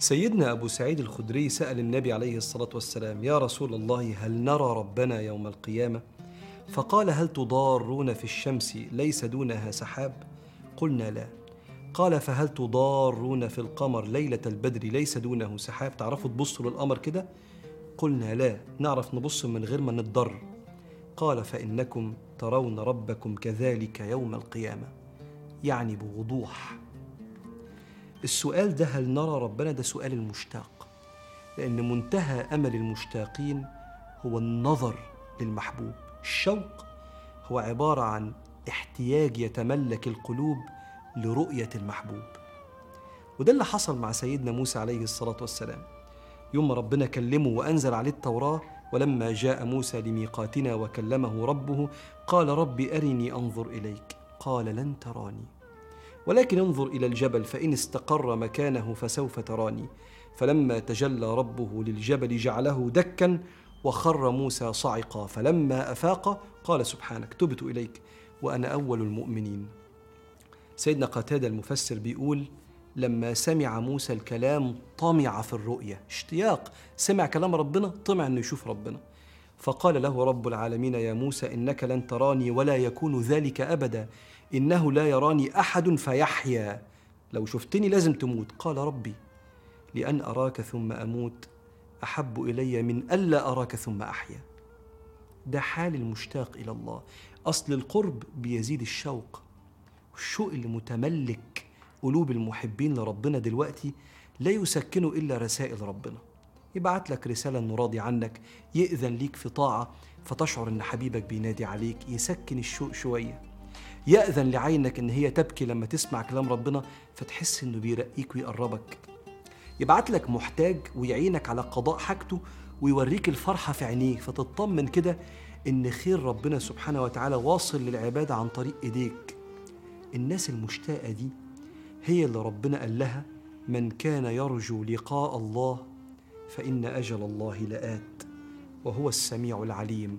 سيدنا أبو سعيد الخدري سأل النبي عليه الصلاة والسلام يا رسول الله هل نرى ربنا يوم القيامة؟ فقال هل تضارون في الشمس ليس دونها سحاب؟ قلنا لا قال فهل تضارون في القمر ليلة البدر ليس دونه سحاب تعرفوا تبصوا للقمر كده؟ قلنا لا نعرف نبص من غير ما نتضر قال فإنكم ترون ربكم كذلك يوم القيامة يعني بوضوح السؤال ده هل نرى ربنا ده سؤال المشتاق؟ لأن منتهى أمل المشتاقين هو النظر للمحبوب. الشوق هو عبارة عن احتياج يتملك القلوب لرؤية المحبوب. وده اللي حصل مع سيدنا موسى عليه الصلاة والسلام. يوم ما ربنا كلمه وأنزل عليه التوراة ولما جاء موسى لميقاتنا وكلمه ربه قال رب أرني أنظر إليك. قال لن تراني. ولكن انظر إلى الجبل فإن استقر مكانه فسوف تراني. فلما تجلى ربه للجبل جعله دكا وخر موسى صعقا فلما أفاق قال سبحانك تبت إليك وأنا أول المؤمنين. سيدنا قتادة المفسر بيقول لما سمع موسى الكلام طمع في الرؤيه اشتياق سمع كلام ربنا طمع إنه يشوف ربنا. فقال له رب العالمين يا موسى إنك لن تراني ولا يكون ذلك أبدا. إنه لا يراني أحد فيحيا. لو شفتني لازم تموت. قال ربي لأن أراك ثم أموت أحب إلي من ألا أراك ثم أحيا. ده حال المشتاق إلى الله. أصل القرب بيزيد الشوق. الشوق اللي متملك قلوب المحبين لربنا دلوقتي لا يسكنه إلا رسائل ربنا. يبعت لك رسالة إنه راضي عنك يأذن ليك في طاعة فتشعر إن حبيبك بينادي عليك يسكن الشوق شوية. يأذن لعينك إن هي تبكي لما تسمع كلام ربنا فتحس إنه بيرقيك ويقربك. يبعت لك محتاج ويعينك على قضاء حاجته ويوريك الفرحة في عينيه فتطمن كده إن خير ربنا سبحانه وتعالى واصل للعبادة عن طريق إيديك. الناس المشتاقة دي هي اللي ربنا قال لها من كان يرجو لقاء الله فإن أجل الله لآت وهو السميع العليم.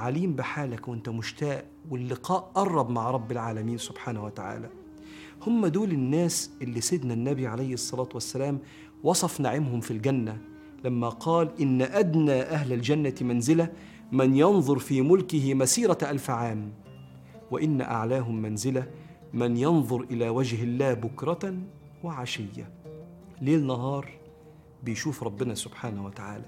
عليم بحالك وانت مشتاق واللقاء قرب مع رب العالمين سبحانه وتعالى. هم دول الناس اللي سيدنا النبي عليه الصلاة والسلام وصف نعيمهم في الجنة لما قال إن أدنى أهل الجنة منزلة من ينظر في ملكه مسيرة ألف عام وإن أعلاهم منزلة من ينظر إلى وجه الله بكرة وعشية. ليل نهار بيشوف ربنا سبحانه وتعالى.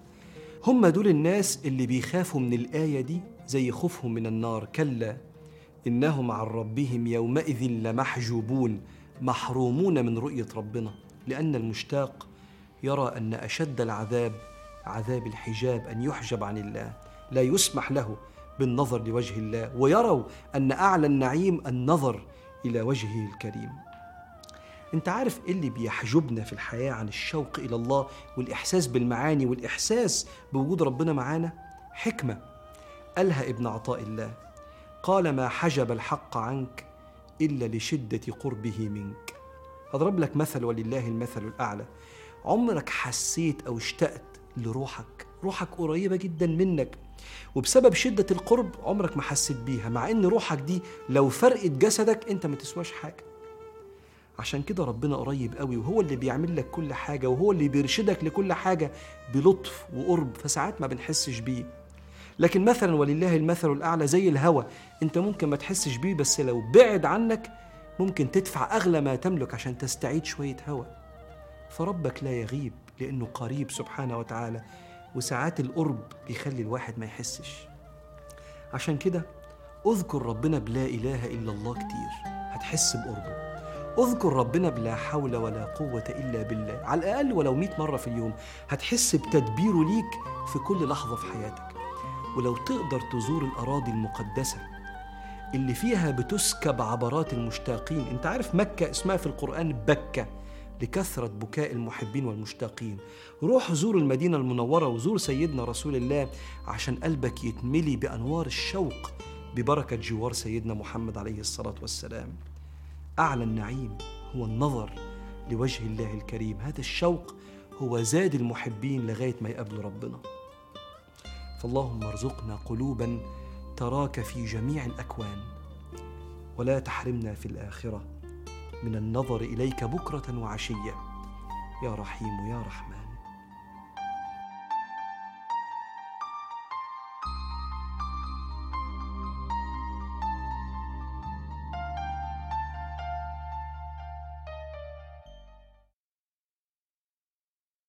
هم دول الناس اللي بيخافوا من الآية دي زي خوفهم من النار. كلا إنهم عن ربهم يومئذ لمحجوبون محرومون من رؤية ربنا لأن المشتاق يرى أن أشد العذاب عذاب الحجاب أن يحجب عن الله. لا يسمح له بالنظر لوجه الله ويروا أن أعلى النعيم النظر إلى وجهه الكريم. انت عارف إيه اللي بيحجبنا في الحياة عن الشوق إلى الله والإحساس بالمعاني والإحساس بوجود ربنا معانا؟ حكمة. قالها ابن عطاء الله قال ما حجب الحق عنك إلا لشدة قربه منك. هضرب لك مثل ولله المثل الأعلى. عمرك حسيت أو اشتقت لروحك؟ روحك قريبة جدا منك. وبسبب شدة القرب عمرك ما حسيت بيها مع إن روحك دي لو فرقت جسدك أنت ما تسواش حاجة. عشان كده ربنا قريب قوي وهو اللي بيعمل لك كل حاجة وهو اللي بيرشدك لكل حاجة بلطف وقرب فساعات ما بنحسش بيه. لكن مثلا ولله المثل الأعلى زي الهوى أنت ممكن ما تحسش بيه بس لو بعد عنك ممكن تدفع أغلى ما تملك عشان تستعيد شوية هوى. فربك لا يغيب لأنه قريب سبحانه وتعالى وساعات القرب بيخلي الواحد ما يحسش. عشان كده اذكر ربنا بلا إله إلا الله كتير هتحس بقربه. أذكر ربنا بلا حول ولا قوة إلا بالله. على الأقل ولو مئة مرة في اليوم هتحس بتدبيره ليك في كل لحظة في حياتك. ولو تقدر تزور الأراضي المقدسة اللي فيها بتسكب عبرات المشتاقين. أنت عارف مكة اسمها في القرآن بكة لكثرة بكاء المحبين والمشتاقين. روح زور المدينة المنورة وزور سيدنا رسول الله عشان قلبك يتملي بأنوار الشوق ببركة جوار سيدنا محمد عليه الصلاة والسلام. أعلى النعيم هو النظر لوجه الله الكريم. هذا الشوق هو زاد المحبين لغاية ما يقابلوا ربنا. فاللهم ارزقنا قلوبا تراك في جميع الأكوان ولا تحرمنا في الآخرة. من النظر إليك بكرة وعشية. يا رحيم يا رحمن.